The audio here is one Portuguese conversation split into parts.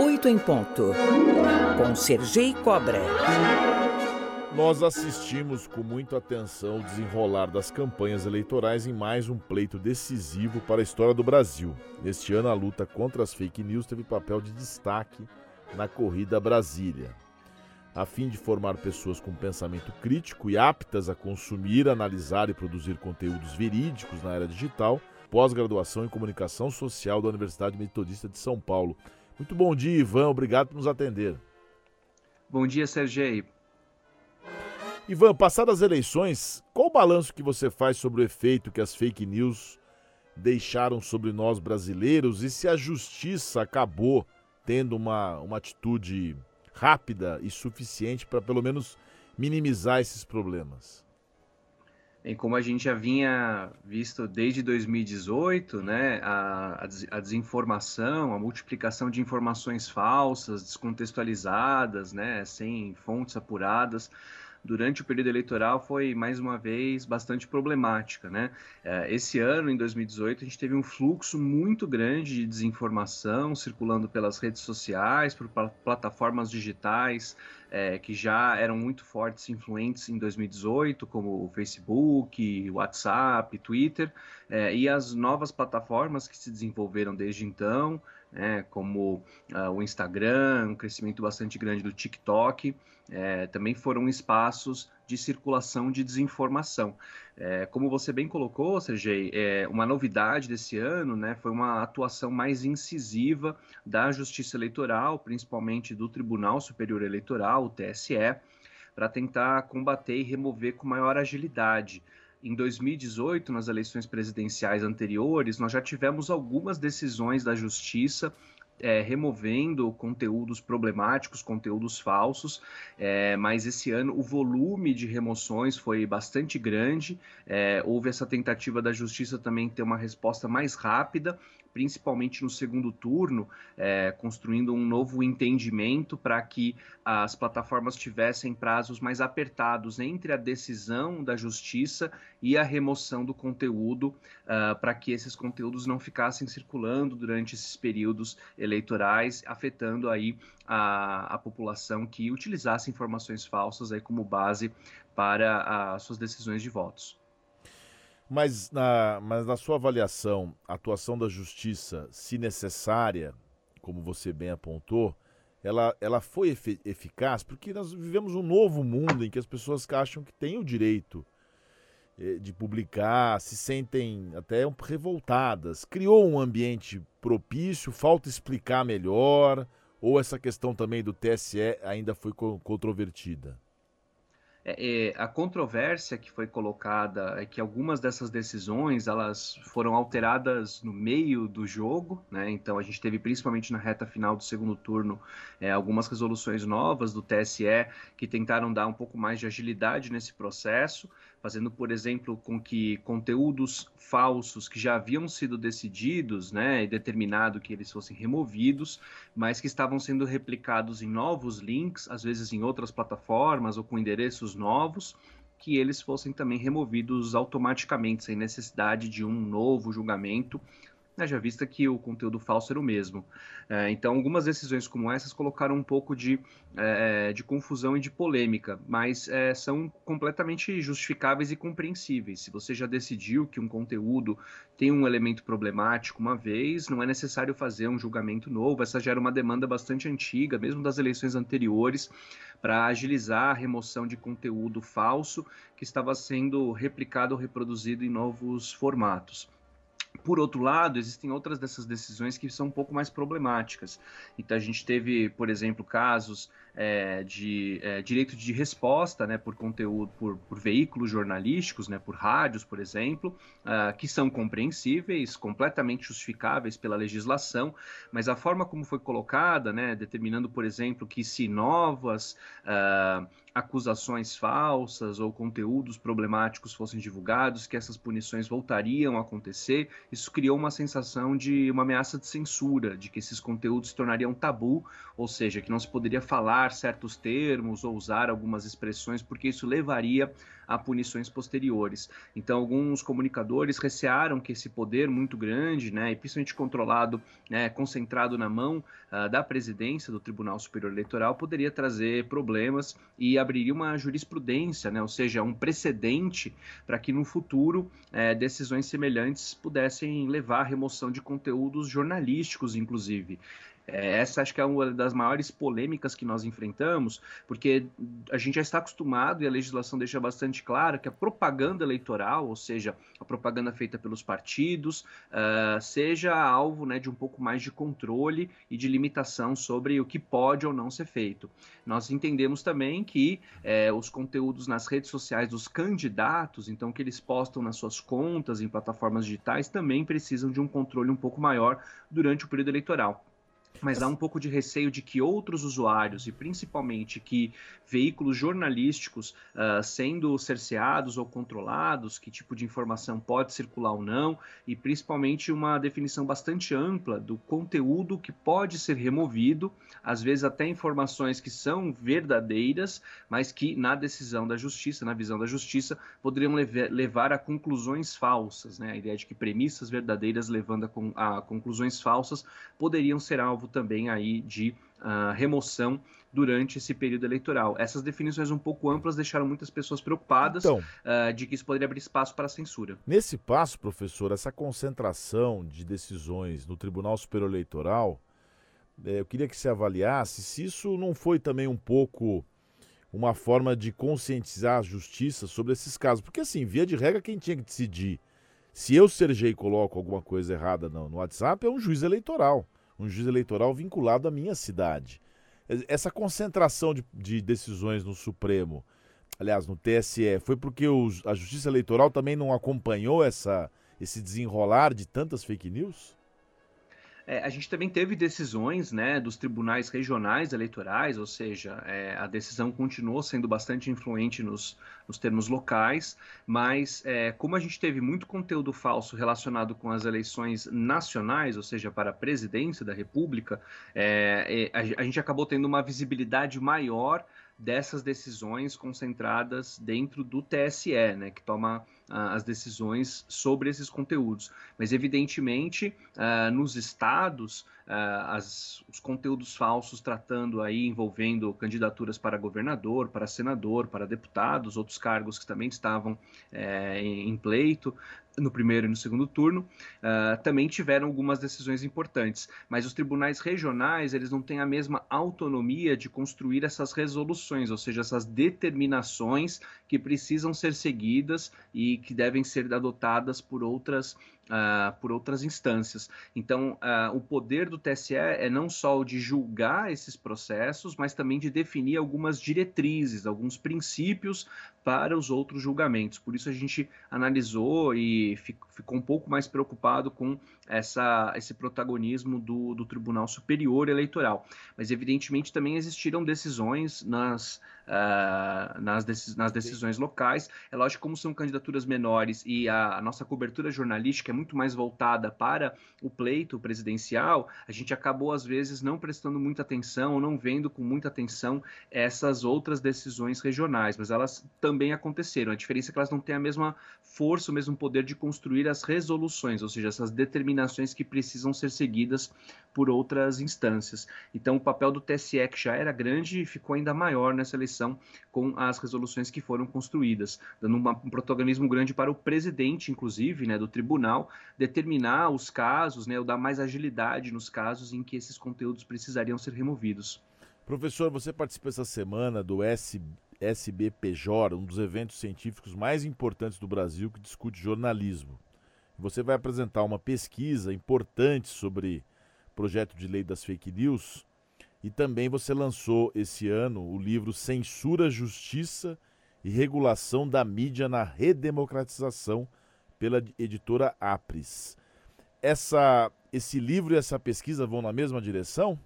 Oito em ponto, com Sergei Cobra. Nós assistimos com muita atenção o desenrolar das campanhas eleitorais em mais um pleito decisivo para a história do Brasil. Este ano, a luta contra as fake news teve papel de destaque na corrida Brasília. A fim de formar pessoas com pensamento crítico e aptas a consumir, analisar e produzir conteúdos verídicos na era digital, pós-graduação em comunicação social da Universidade Metodista de São Paulo. Muito bom dia, Ivan. Obrigado por nos atender. Bom dia, Sergei. Ivan, passadas as eleições, qual o balanço que você faz sobre o efeito que as fake news deixaram sobre nós brasileiros e se a justiça acabou tendo uma, uma atitude rápida e suficiente para pelo menos minimizar esses problemas? Bem, como a gente já vinha visto desde 2018, né, a, a, desinformação, a multiplicação de informações falsas, descontextualizadas, né, sem fontes apuradas, durante o período eleitoral foi, mais uma vez, bastante problemática. Né? É, esse ano, em 2018, a gente teve um fluxo muito grande de desinformação circulando pelas redes sociais, por plataformas digitais é, que já eram muito fortes e influentes em 2018, como o Facebook, WhatsApp, Twitter, é, e as novas plataformas que se desenvolveram desde então, né, como uh, o Instagram, um crescimento bastante grande do TikTok, é, também foram espaços de circulação de desinformação. É, como você bem colocou, Sergei, é, uma novidade desse ano né, foi uma atuação mais incisiva da Justiça Eleitoral, principalmente do Tribunal Superior Eleitoral, o TSE, para tentar combater e remover com maior agilidade em 2018, nas eleições presidenciais anteriores, nós já tivemos algumas decisões da justiça é, removendo conteúdos problemáticos, conteúdos falsos, é, mas esse ano o volume de remoções foi bastante grande. É, houve essa tentativa da justiça também ter uma resposta mais rápida principalmente no segundo turno, é, construindo um novo entendimento para que as plataformas tivessem prazos mais apertados entre a decisão da justiça e a remoção do conteúdo, uh, para que esses conteúdos não ficassem circulando durante esses períodos eleitorais, afetando aí a, a população que utilizasse informações falsas aí como base para as suas decisões de votos. Mas na, mas na sua avaliação, a atuação da justiça, se necessária, como você bem apontou, ela, ela foi eficaz? Porque nós vivemos um novo mundo em que as pessoas acham que têm o direito eh, de publicar, se sentem até revoltadas. Criou um ambiente propício, falta explicar melhor, ou essa questão também do TSE ainda foi controvertida? É, é, a controvérsia que foi colocada é que algumas dessas decisões elas foram alteradas no meio do jogo, né? Então a gente teve principalmente na reta final do segundo turno é, algumas resoluções novas do TSE que tentaram dar um pouco mais de agilidade nesse processo fazendo, por exemplo, com que conteúdos falsos que já haviam sido decididos, né, e determinado que eles fossem removidos, mas que estavam sendo replicados em novos links, às vezes em outras plataformas ou com endereços novos, que eles fossem também removidos automaticamente, sem necessidade de um novo julgamento já vista que o conteúdo falso era o mesmo. É, então, algumas decisões como essas colocaram um pouco de, é, de confusão e de polêmica, mas é, são completamente justificáveis e compreensíveis. Se você já decidiu que um conteúdo tem um elemento problemático uma vez, não é necessário fazer um julgamento novo. Essa já era uma demanda bastante antiga, mesmo das eleições anteriores, para agilizar a remoção de conteúdo falso que estava sendo replicado ou reproduzido em novos formatos. Por outro lado, existem outras dessas decisões que são um pouco mais problemáticas. Então, a gente teve, por exemplo, casos é, de é, direito de resposta né, por conteúdo, por, por, veículos jornalísticos, né, por rádios, por exemplo, uh, que são compreensíveis, completamente justificáveis pela legislação, mas a forma como foi colocada, né, determinando, por exemplo, que se novas uh, acusações falsas ou conteúdos problemáticos fossem divulgados, que essas punições voltariam a acontecer, isso criou uma sensação de uma ameaça de censura, de que esses conteúdos se tornariam tabu, ou seja, que não se poderia falar usar certos termos ou usar algumas expressões, porque isso levaria a punições posteriores. Então, alguns comunicadores recearam que esse poder muito grande, né, e principalmente controlado, né, concentrado na mão uh, da presidência do Tribunal Superior Eleitoral, poderia trazer problemas e abriria uma jurisprudência, né, ou seja, um precedente para que no futuro eh, decisões semelhantes pudessem levar à remoção de conteúdos jornalísticos, inclusive. É, essa acho que é uma das maiores polêmicas que nós enfrentamos, porque a gente já está acostumado e a legislação deixa bastante claro que a propaganda eleitoral, ou seja, a propaganda feita pelos partidos, uh, seja alvo né, de um pouco mais de controle e de limitação sobre o que pode ou não ser feito. Nós entendemos também que é, os conteúdos nas redes sociais dos candidatos, então que eles postam nas suas contas em plataformas digitais, também precisam de um controle um pouco maior durante o período eleitoral mas há um pouco de receio de que outros usuários, e principalmente que veículos jornalísticos uh, sendo cerceados ou controlados, que tipo de informação pode circular ou não, e principalmente uma definição bastante ampla do conteúdo que pode ser removido, às vezes até informações que são verdadeiras, mas que na decisão da justiça, na visão da justiça, poderiam levar a conclusões falsas. Né? A ideia de que premissas verdadeiras levando a, a conclusões falsas poderiam ser alvo também aí de uh, remoção durante esse período eleitoral. Essas definições um pouco amplas deixaram muitas pessoas preocupadas então, uh, de que isso poderia abrir espaço para a censura. Nesse passo, professor, essa concentração de decisões no Tribunal Superior Eleitoral, eh, eu queria que se avaliasse se isso não foi também um pouco uma forma de conscientizar a justiça sobre esses casos. Porque, assim, via de regra, quem tinha que decidir se eu, Sergei, coloco alguma coisa errada no, no WhatsApp é um juiz eleitoral um juiz eleitoral vinculado à minha cidade. Essa concentração de, de decisões no Supremo, aliás, no TSE, foi porque os, a Justiça Eleitoral também não acompanhou essa, esse desenrolar de tantas fake news? É, a gente também teve decisões né, dos tribunais regionais eleitorais, ou seja, é, a decisão continuou sendo bastante influente nos, nos termos locais, mas é, como a gente teve muito conteúdo falso relacionado com as eleições nacionais, ou seja, para a presidência da República, é, é, a, a gente acabou tendo uma visibilidade maior dessas decisões concentradas dentro do TSE, né, que toma uh, as decisões sobre esses conteúdos. Mas, evidentemente, uh, nos estados, uh, as, os conteúdos falsos tratando aí, envolvendo candidaturas para governador, para senador, para deputados, outros cargos que também estavam eh, em, em pleito, no primeiro e no segundo turno, uh, também tiveram algumas decisões importantes. Mas os tribunais regionais, eles não têm a mesma autonomia de construir essas resoluções, ou seja, essas determinações que precisam ser seguidas e que devem ser adotadas por outras Uh, por outras instâncias. Então, uh, o poder do TSE é não só o de julgar esses processos, mas também de definir algumas diretrizes, alguns princípios para os outros julgamentos. Por isso, a gente analisou e ficou um pouco mais preocupado com essa, esse protagonismo do, do Tribunal Superior Eleitoral. Mas, evidentemente, também existiram decisões nas uh, nas, decis nas decisões locais. É lógico, como são candidaturas menores e a, a, nossa cobertura jornalística é muito mais voltada para o pleito presidencial, a gente acabou, às vezes, não prestando muita atenção ou não vendo com muita atenção essas outras decisões regionais, mas elas também aconteceram. A diferença é que elas não têm a mesma força, o mesmo poder de construir as resoluções, ou seja, essas determinações que precisam ser seguidas por outras instâncias. Então, o papel do TSE, que já era grande, ficou ainda maior nessa eleição com as resoluções que foram construídas, dando um protagonismo grande para o presidente, inclusive, né, do tribunal, determinar os casos, né, ou dar mais agilidade nos casos em que esses conteúdos precisariam ser removidos. Professor, você participou essa semana do S, SBPJ, um dos eventos científicos mais importantes do Brasil que discute jornalismo. Você vai apresentar uma pesquisa importante sobre projeto de lei das fake news. E também você lançou esse ano o livro Censura, Justiça e Regulação da Mídia na Redemocratização, pela editora Apres. Essa, esse livro e essa pesquisa vão na mesma direção?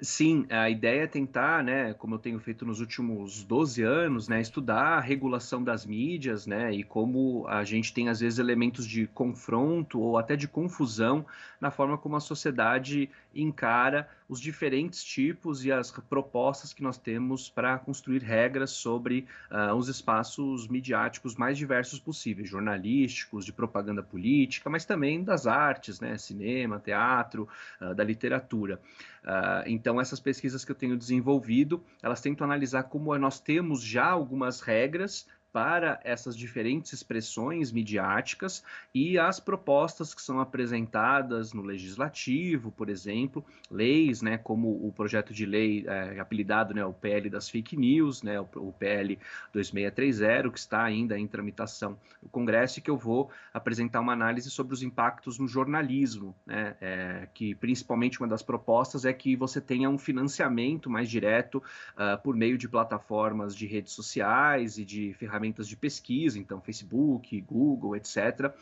Sim, a ideia é tentar, né, como eu tenho feito nos últimos 12 anos, né, estudar a regulação das mídias, né, e como a gente tem às vezes elementos de confronto ou até de confusão na forma como a sociedade encara os diferentes tipos e as propostas que nós temos para construir regras sobre uh, os espaços midiáticos mais diversos possíveis, jornalísticos, de propaganda política, mas também das artes, né, cinema, teatro, uh, da literatura. Uh, então, essas pesquisas que eu tenho desenvolvido, elas tentam analisar como nós temos já algumas regras para essas diferentes expressões midiáticas e as propostas que são apresentadas no legislativo, por exemplo, leis, né, como o projeto de lei é, apelidado, né, o PL das fake news, né, o, o PL 2630, que está ainda em tramitação no Congresso e que eu vou apresentar uma análise sobre os impactos no jornalismo, né, é, que principalmente uma das propostas é que você tenha um financiamento mais direto uh, por meio de plataformas de redes sociais e de ferramentas ferramentas de pesquisa, então Facebook, Google, etc.,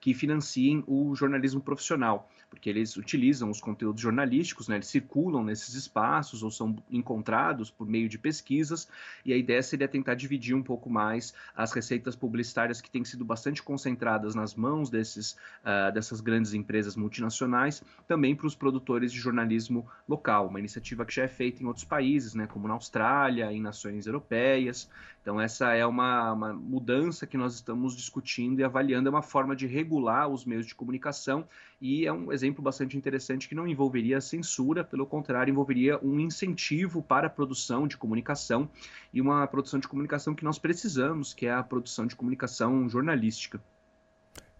que financiem o jornalismo profissional, porque eles utilizam os conteúdos jornalísticos, né, eles circulam nesses espaços ou são encontrados por meio de pesquisas, e a ideia seria tentar dividir um pouco mais as receitas publicitárias que têm sido bastante concentradas nas mãos desses, uh, dessas grandes empresas multinacionais, também para os produtores de jornalismo local, uma iniciativa que já é feita em outros países, né, como na Austrália, em nações europeias. Então, essa é uma, uma mudança que nós estamos discutindo e avaliando, é uma forma de regular os meios de comunicação e é um exemplo bastante interessante que não envolveria censura, pelo contrário, envolveria um incentivo para a produção de comunicação e uma produção de comunicação que nós precisamos, que é a produção de comunicação jornalística.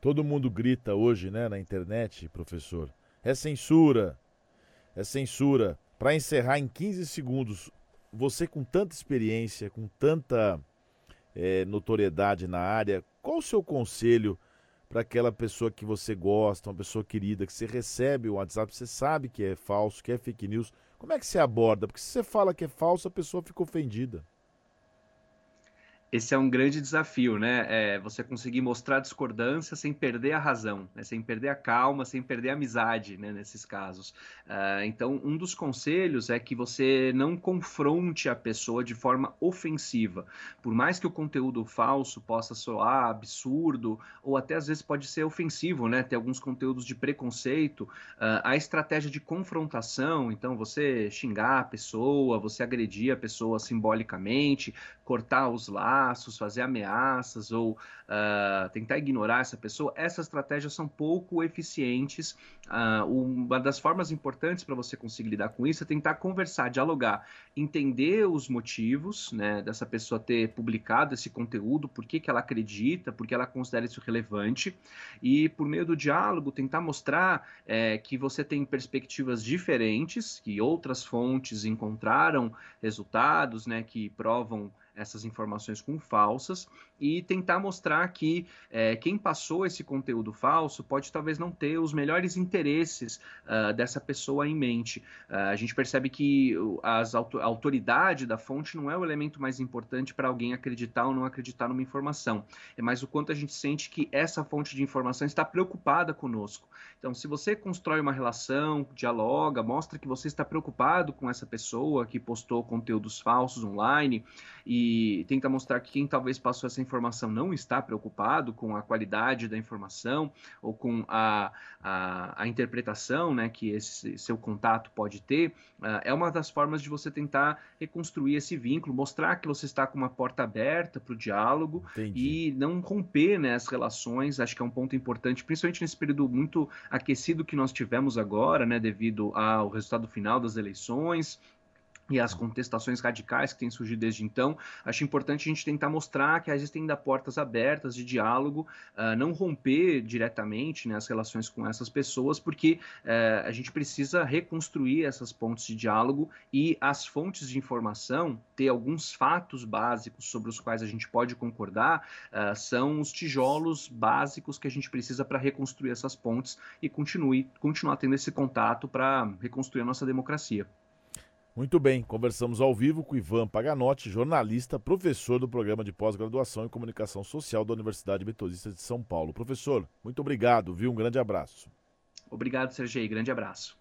Todo mundo grita hoje, né, na internet, professor. É censura. É censura. Para encerrar em 15 segundos, você com tanta experiência, com tanta é, notoriedade na área, qual o seu conselho para aquela pessoa que você gosta, uma pessoa querida, que você recebe o WhatsApp, você sabe que é falso, que é fake news. Como é que você aborda? Porque se você fala que é falso, a pessoa fica ofendida esse é um grande desafio, né? É você conseguir mostrar discordância sem perder a razão, né? sem perder a calma, sem perder a amizade, né? Nesses casos. Uh, então, um dos conselhos é que você não confronte a pessoa de forma ofensiva. Por mais que o conteúdo falso possa soar absurdo ou até às vezes pode ser ofensivo, né? Ter alguns conteúdos de preconceito, uh, a estratégia de confrontação, então você xingar a pessoa, você agredir a pessoa simbolicamente, cortar os laços laços, fazer ameaças ou uh, tentar ignorar essa pessoa, essas estratégias são pouco eficientes. Uh, uma das formas importantes para você conseguir lidar com isso é tentar conversar, dialogar, entender os motivos né, dessa pessoa ter publicado esse conteúdo, por que, que ela acredita, por que ela considera isso relevante, e por meio do diálogo tentar mostrar é, que você tem perspectivas diferentes, que outras fontes encontraram resultados né, que provam essas informações com falsas e tentar mostrar que é, quem passou esse conteúdo falso pode talvez não ter os melhores interesses uh, dessa pessoa em mente. Uh, a gente percebe que as auto a autoridade da fonte não é o elemento mais importante para alguém acreditar ou não acreditar numa informação, é mais o quanto a gente sente que essa fonte de informação está preocupada conosco. Então, se você constrói uma relação, dialoga, mostra que você está preocupado com essa pessoa que postou conteúdos falsos online e tenta mostrar que quem talvez passou essa informação não está preocupado com a qualidade da informação ou com a, a, a interpretação né, que esse seu contato pode ter, uh, é uma das formas de você tentar reconstruir esse vínculo, mostrar que você está com uma porta aberta para o diálogo Entendi. e não romper né, as relações. Acho que é um ponto importante, principalmente nesse período muito aquecido que nós tivemos agora, né, devido ao resultado final das eleições e as contestações radicais que têm surgido desde então, acho importante a gente tentar mostrar que existem ainda portas abertas de diálogo, uh, não romper diretamente né, as relações com essas pessoas, porque uh, a gente precisa reconstruir essas pontes de diálogo e as fontes de informação, ter alguns fatos básicos sobre os quais a gente pode concordar, uh, são os tijolos básicos que a gente precisa para reconstruir essas pontes e continue, continuar tendo esse contato para reconstruir a nossa democracia. Muito bem, conversamos ao vivo com Ivan Paganotti, jornalista, professor do programa de pós-graduação em comunicação social da Universidade Metodista de São Paulo. Professor, muito obrigado, viu? Um grande abraço. Obrigado, Sergei. Grande abraço.